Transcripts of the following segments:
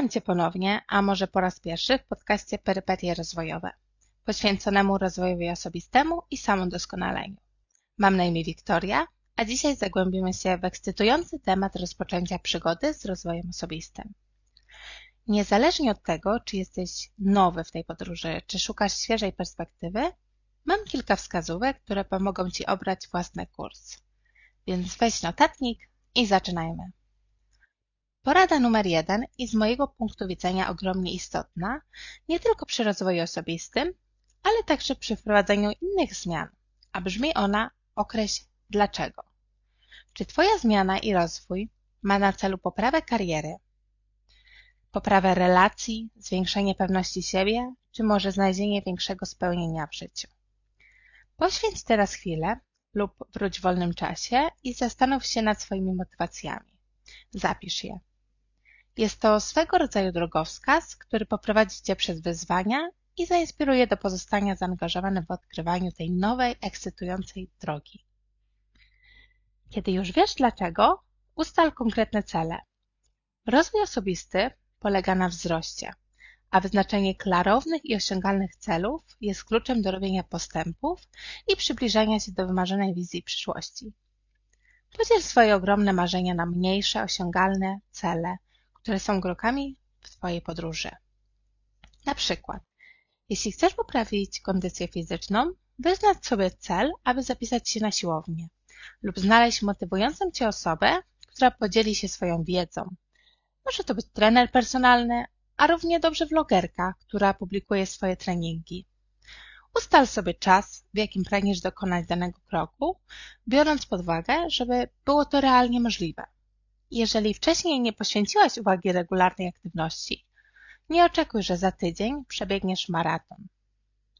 Witam Cię ponownie, a może po raz pierwszy w podcaście Perypetie Rozwojowe, poświęconemu rozwojowi osobistemu i samodoskonaleniu. Mam na imię Wiktoria, a dzisiaj zagłębimy się w ekscytujący temat rozpoczęcia przygody z rozwojem osobistym. Niezależnie od tego, czy jesteś nowy w tej podróży, czy szukasz świeżej perspektywy, mam kilka wskazówek, które pomogą Ci obrać własny kurs. Więc weź notatnik i zaczynajmy. Porada numer jeden i z mojego punktu widzenia ogromnie istotna, nie tylko przy rozwoju osobistym, ale także przy wprowadzeniu innych zmian, a brzmi ona określ dlaczego. Czy Twoja zmiana i rozwój ma na celu poprawę kariery, poprawę relacji, zwiększenie pewności siebie, czy może znalezienie większego spełnienia w życiu? Poświęć teraz chwilę lub wróć w wolnym czasie i zastanów się nad swoimi motywacjami. Zapisz je. Jest to swego rodzaju drogowskaz, który poprowadzi Cię przez wyzwania i zainspiruje do pozostania zaangażowanym w odkrywaniu tej nowej, ekscytującej drogi. Kiedy już wiesz dlaczego, ustal konkretne cele. Rozwój osobisty polega na wzroście, a wyznaczenie klarownych i osiągalnych celów jest kluczem do robienia postępów i przybliżania się do wymarzonej wizji przyszłości. Podziel swoje ogromne marzenia na mniejsze, osiągalne cele, które są krokami w Twojej podróży. Na przykład, jeśli chcesz poprawić kondycję fizyczną, wyznacz sobie cel, aby zapisać się na siłownię lub znaleźć motywującą Cię osobę, która podzieli się swoją wiedzą. Może to być trener personalny, a równie dobrze vlogerka, która publikuje swoje treningi. Ustal sobie czas, w jakim pragniesz dokonać danego kroku, biorąc pod uwagę, żeby było to realnie możliwe. Jeżeli wcześniej nie poświęciłaś uwagi regularnej aktywności, nie oczekuj, że za tydzień przebiegniesz maraton.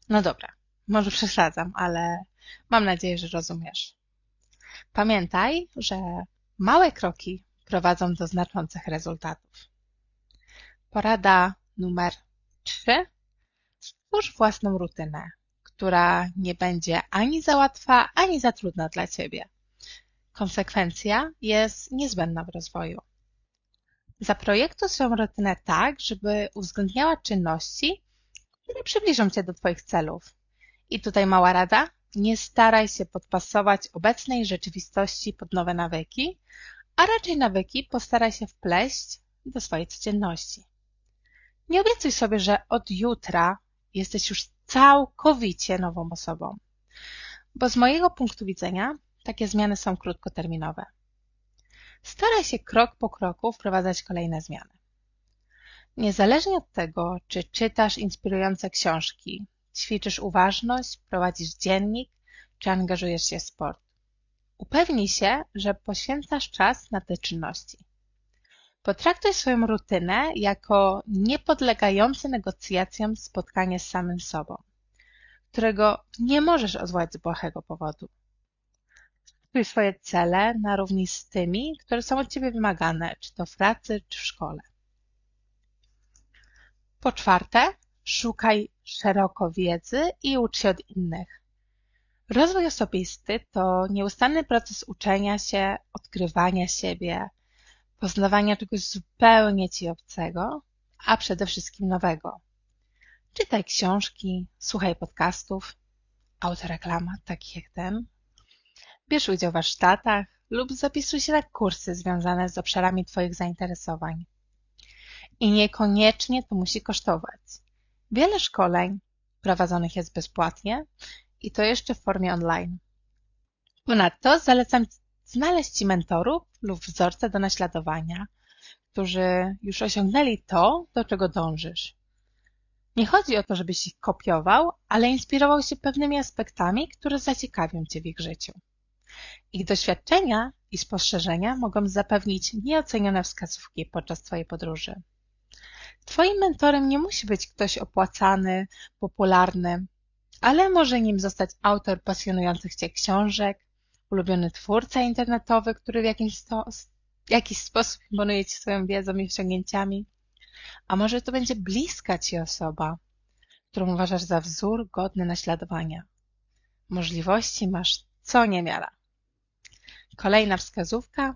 No dobra, może przesadzam, ale mam nadzieję, że rozumiesz. Pamiętaj, że małe kroki prowadzą do znaczących rezultatów. Porada numer 3. Stwórz własną rutynę, która nie będzie ani za łatwa, ani za trudna dla Ciebie. Konsekwencja jest niezbędna w rozwoju. Zaprojektuj swoją rutynę tak, żeby uwzględniała czynności, które przybliżą Cię do Twoich celów. I tutaj mała rada, nie staraj się podpasować obecnej rzeczywistości pod nowe nawyki, a raczej nawyki postaraj się wpleść do swojej codzienności. Nie obiecuj sobie, że od jutra jesteś już całkowicie nową osobą, bo z mojego punktu widzenia takie zmiany są krótkoterminowe. Staraj się krok po kroku wprowadzać kolejne zmiany. Niezależnie od tego, czy czytasz inspirujące książki, ćwiczysz uważność, prowadzisz dziennik, czy angażujesz się w sport. Upewnij się, że poświęcasz czas na te czynności. Potraktuj swoją rutynę jako niepodlegające negocjacjom spotkanie z samym sobą, którego nie możesz odwołać z błahego powodu. Traktuj swoje cele na równi z tymi, które są od Ciebie wymagane, czy to w pracy, czy w szkole. Po czwarte, szukaj szeroko wiedzy i ucz się od innych. Rozwój osobisty to nieustanny proces uczenia się, odkrywania siebie, poznawania czegoś zupełnie Ci obcego, a przede wszystkim nowego. Czytaj książki, słuchaj podcastów, autoreklama takich jak ten, Bierz udział w warsztatach lub zapisuj się na kursy związane z obszarami Twoich zainteresowań. I niekoniecznie to musi kosztować. Wiele szkoleń prowadzonych jest bezpłatnie i to jeszcze w formie online. Ponadto zalecam znaleźć Ci mentorów lub wzorce do naśladowania, którzy już osiągnęli to, do czego dążysz. Nie chodzi o to, żebyś ich kopiował, ale inspirował się pewnymi aspektami, które zaciekawią Cię w ich życiu. Ich doświadczenia i spostrzeżenia mogą zapewnić nieocenione wskazówki podczas Twojej podróży. Twoim mentorem nie musi być ktoś opłacany, popularny, ale może nim zostać autor pasjonujących Cię książek, ulubiony twórca internetowy, który w jakimś, sto, jakiś sposób imponuje Ci swoją wiedzą i osiągnięciami. A może to będzie bliska Ci osoba, którą uważasz za wzór godny naśladowania. Możliwości masz co niemiara. Kolejna wskazówka.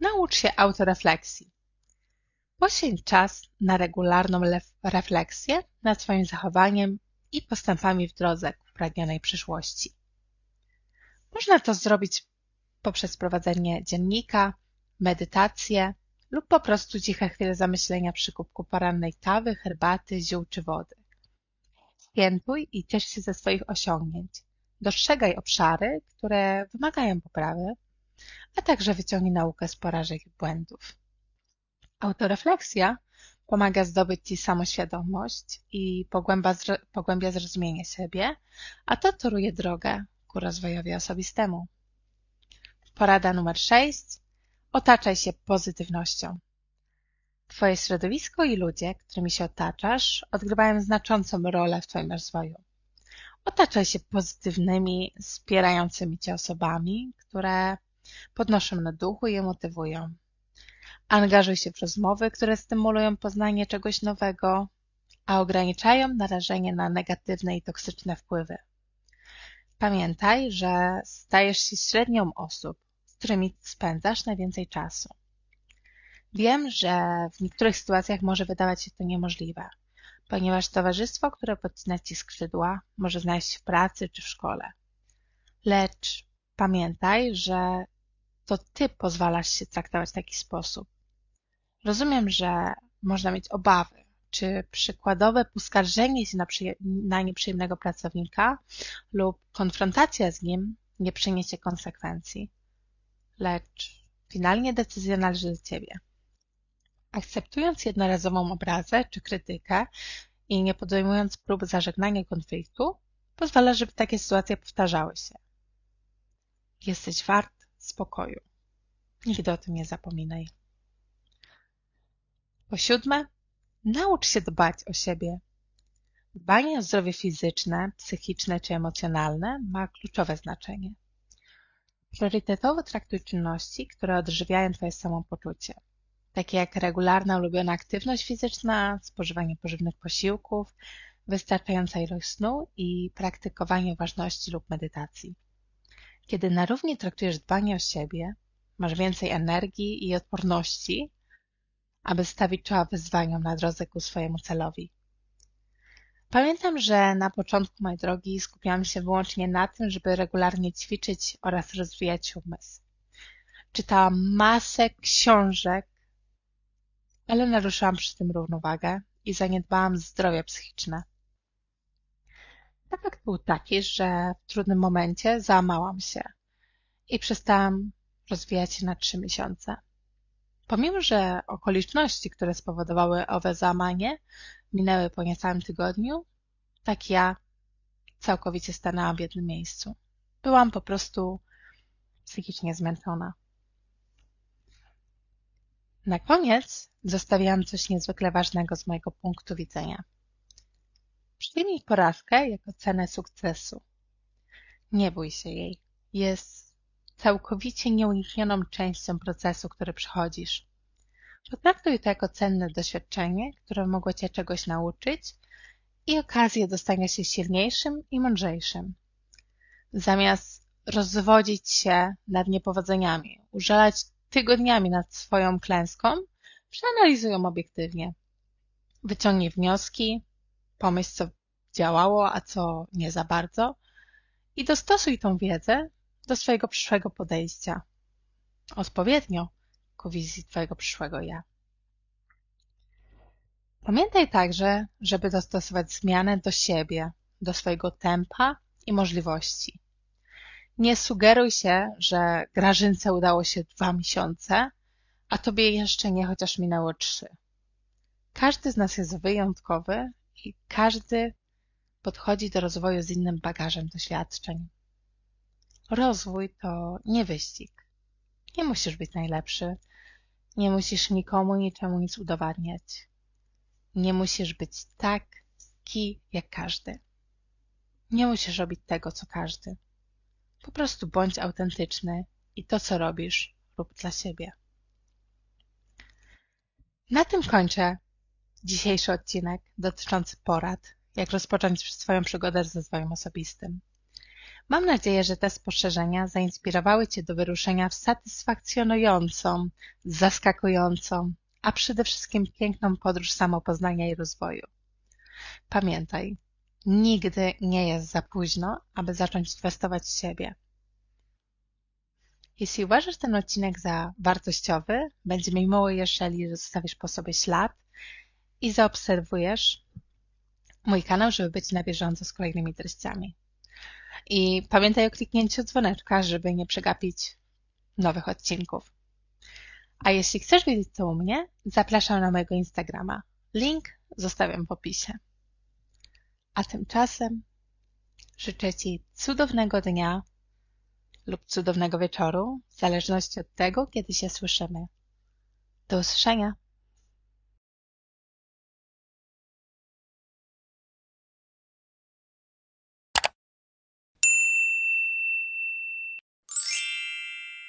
Naucz się autorefleksji. Poświęć czas na regularną refleksję nad swoim zachowaniem i postępami w drodze ku pragnionej przyszłości. Można to zrobić poprzez prowadzenie dziennika, medytację lub po prostu ciche chwile zamyślenia przy kubku porannej kawy, herbaty, ziół czy wody. Świętuj i ciesz się ze swoich osiągnięć. Dostrzegaj obszary, które wymagają poprawy, a także wyciągnij naukę z porażek i błędów. Autorefleksja pomaga zdobyć Ci samoświadomość i pogłębia zrozumienie siebie, a to toruje drogę ku rozwojowi osobistemu. Porada numer 6. Otaczaj się pozytywnością. Twoje środowisko i ludzie, którymi się otaczasz, odgrywają znaczącą rolę w Twoim rozwoju. Otaczaj się pozytywnymi, wspierającymi Cię osobami, które podnoszą duchu i je motywują. Angażuj się w rozmowy, które stymulują poznanie czegoś nowego, a ograniczają narażenie na negatywne i toksyczne wpływy. Pamiętaj, że stajesz się średnią osób, z którymi spędzasz najwięcej czasu. Wiem, że w niektórych sytuacjach może wydawać się to niemożliwe, ponieważ towarzystwo, które podcina ci skrzydła, może znaleźć w pracy czy w szkole. Lecz pamiętaj, że to ty pozwalasz się traktować w taki sposób. Rozumiem, że można mieć obawy, czy przykładowe poskarżenie się na, na nieprzyjemnego pracownika lub konfrontacja z nim nie przyniesie konsekwencji. Lecz finalnie decyzja należy do ciebie. Akceptując jednorazową obrazę czy krytykę i nie podejmując prób zażegnania konfliktu, pozwala, żeby takie sytuacje powtarzały się. Jesteś wart spokoju. Nigdy o tym nie zapominaj. Po siódme, naucz się dbać o siebie. Dbanie o zdrowie fizyczne, psychiczne czy emocjonalne ma kluczowe znaczenie. Priorytetowo traktuj czynności, które odżywiają Twoje samopoczucie, takie jak regularna ulubiona aktywność fizyczna, spożywanie pożywnych posiłków, wystarczająca ilość snu i praktykowanie ważności lub medytacji. Kiedy na równi traktujesz dbanie o siebie, masz więcej energii i odporności, aby stawić czoła wyzwaniom na drodze ku swojemu celowi. Pamiętam, że na początku mojej drogi skupiałam się wyłącznie na tym, żeby regularnie ćwiczyć oraz rozwijać umysł. Czytałam masę książek, ale naruszyłam przy tym równowagę i zaniedbałam zdrowie psychiczne. Efekt był taki, że w trudnym momencie załamałam się i przestałam rozwijać się na trzy miesiące. Pomimo, że okoliczności, które spowodowały owe załamanie, minęły po niecałym tygodniu, tak ja całkowicie stanęłam w jednym miejscu. Byłam po prostu psychicznie zmęczona. Na koniec zostawiłam coś niezwykle ważnego z mojego punktu widzenia. Przyjmij porażkę jako cenę sukcesu. Nie bój się jej. Jest całkowicie nieuniknioną częścią procesu, który przechodzisz. Potraktuj to jako cenne doświadczenie, które mogło Cię czegoś nauczyć i okazję do stania się silniejszym i mądrzejszym. Zamiast rozwodzić się nad niepowodzeniami, użalać tygodniami nad swoją klęską, przeanalizuj ją obiektywnie. Wyciągnij wnioski, pomyśl, co działało, a co nie za bardzo i dostosuj tą wiedzę do swojego przyszłego podejścia. Odpowiednio ku wizji Twojego przyszłego ja. Pamiętaj także, żeby dostosować zmianę do siebie, do swojego tempa i możliwości. Nie sugeruj się, że Grażynce udało się dwa miesiące, a Tobie jeszcze nie, chociaż minęło trzy. Każdy z nas jest wyjątkowy i każdy podchodzi do rozwoju z innym bagażem doświadczeń. Rozwój to nie wyścig. Nie musisz być najlepszy. Nie musisz nikomu niczemu nic udowadniać. Nie musisz być taki jak każdy. Nie musisz robić tego, co każdy. Po prostu bądź autentyczny i to, co robisz, rób dla siebie. Na tym kończę dzisiejszy odcinek dotyczący porad, jak rozpocząć swoją przygodę z rozwojem osobistym. Mam nadzieję, że te spostrzeżenia zainspirowały Cię do wyruszenia w satysfakcjonującą, zaskakującą, a przede wszystkim piękną podróż samopoznania i rozwoju. Pamiętaj, nigdy nie jest za późno, aby zacząć inwestować w siebie. Jeśli uważasz ten odcinek za wartościowy, będzie mi miło, jeżeli zostawisz po sobie ślad i zaobserwujesz mój kanał, żeby być na bieżąco z kolejnymi treściami. I pamiętaj o kliknięciu dzwoneczka, żeby nie przegapić nowych odcinków. A jeśli chcesz wiedzieć co u mnie, zapraszam na mojego Instagrama. Link zostawiam w opisie. A tymczasem życzę Ci cudownego dnia lub cudownego wieczoru, w zależności od tego, kiedy się słyszymy. Do usłyszenia!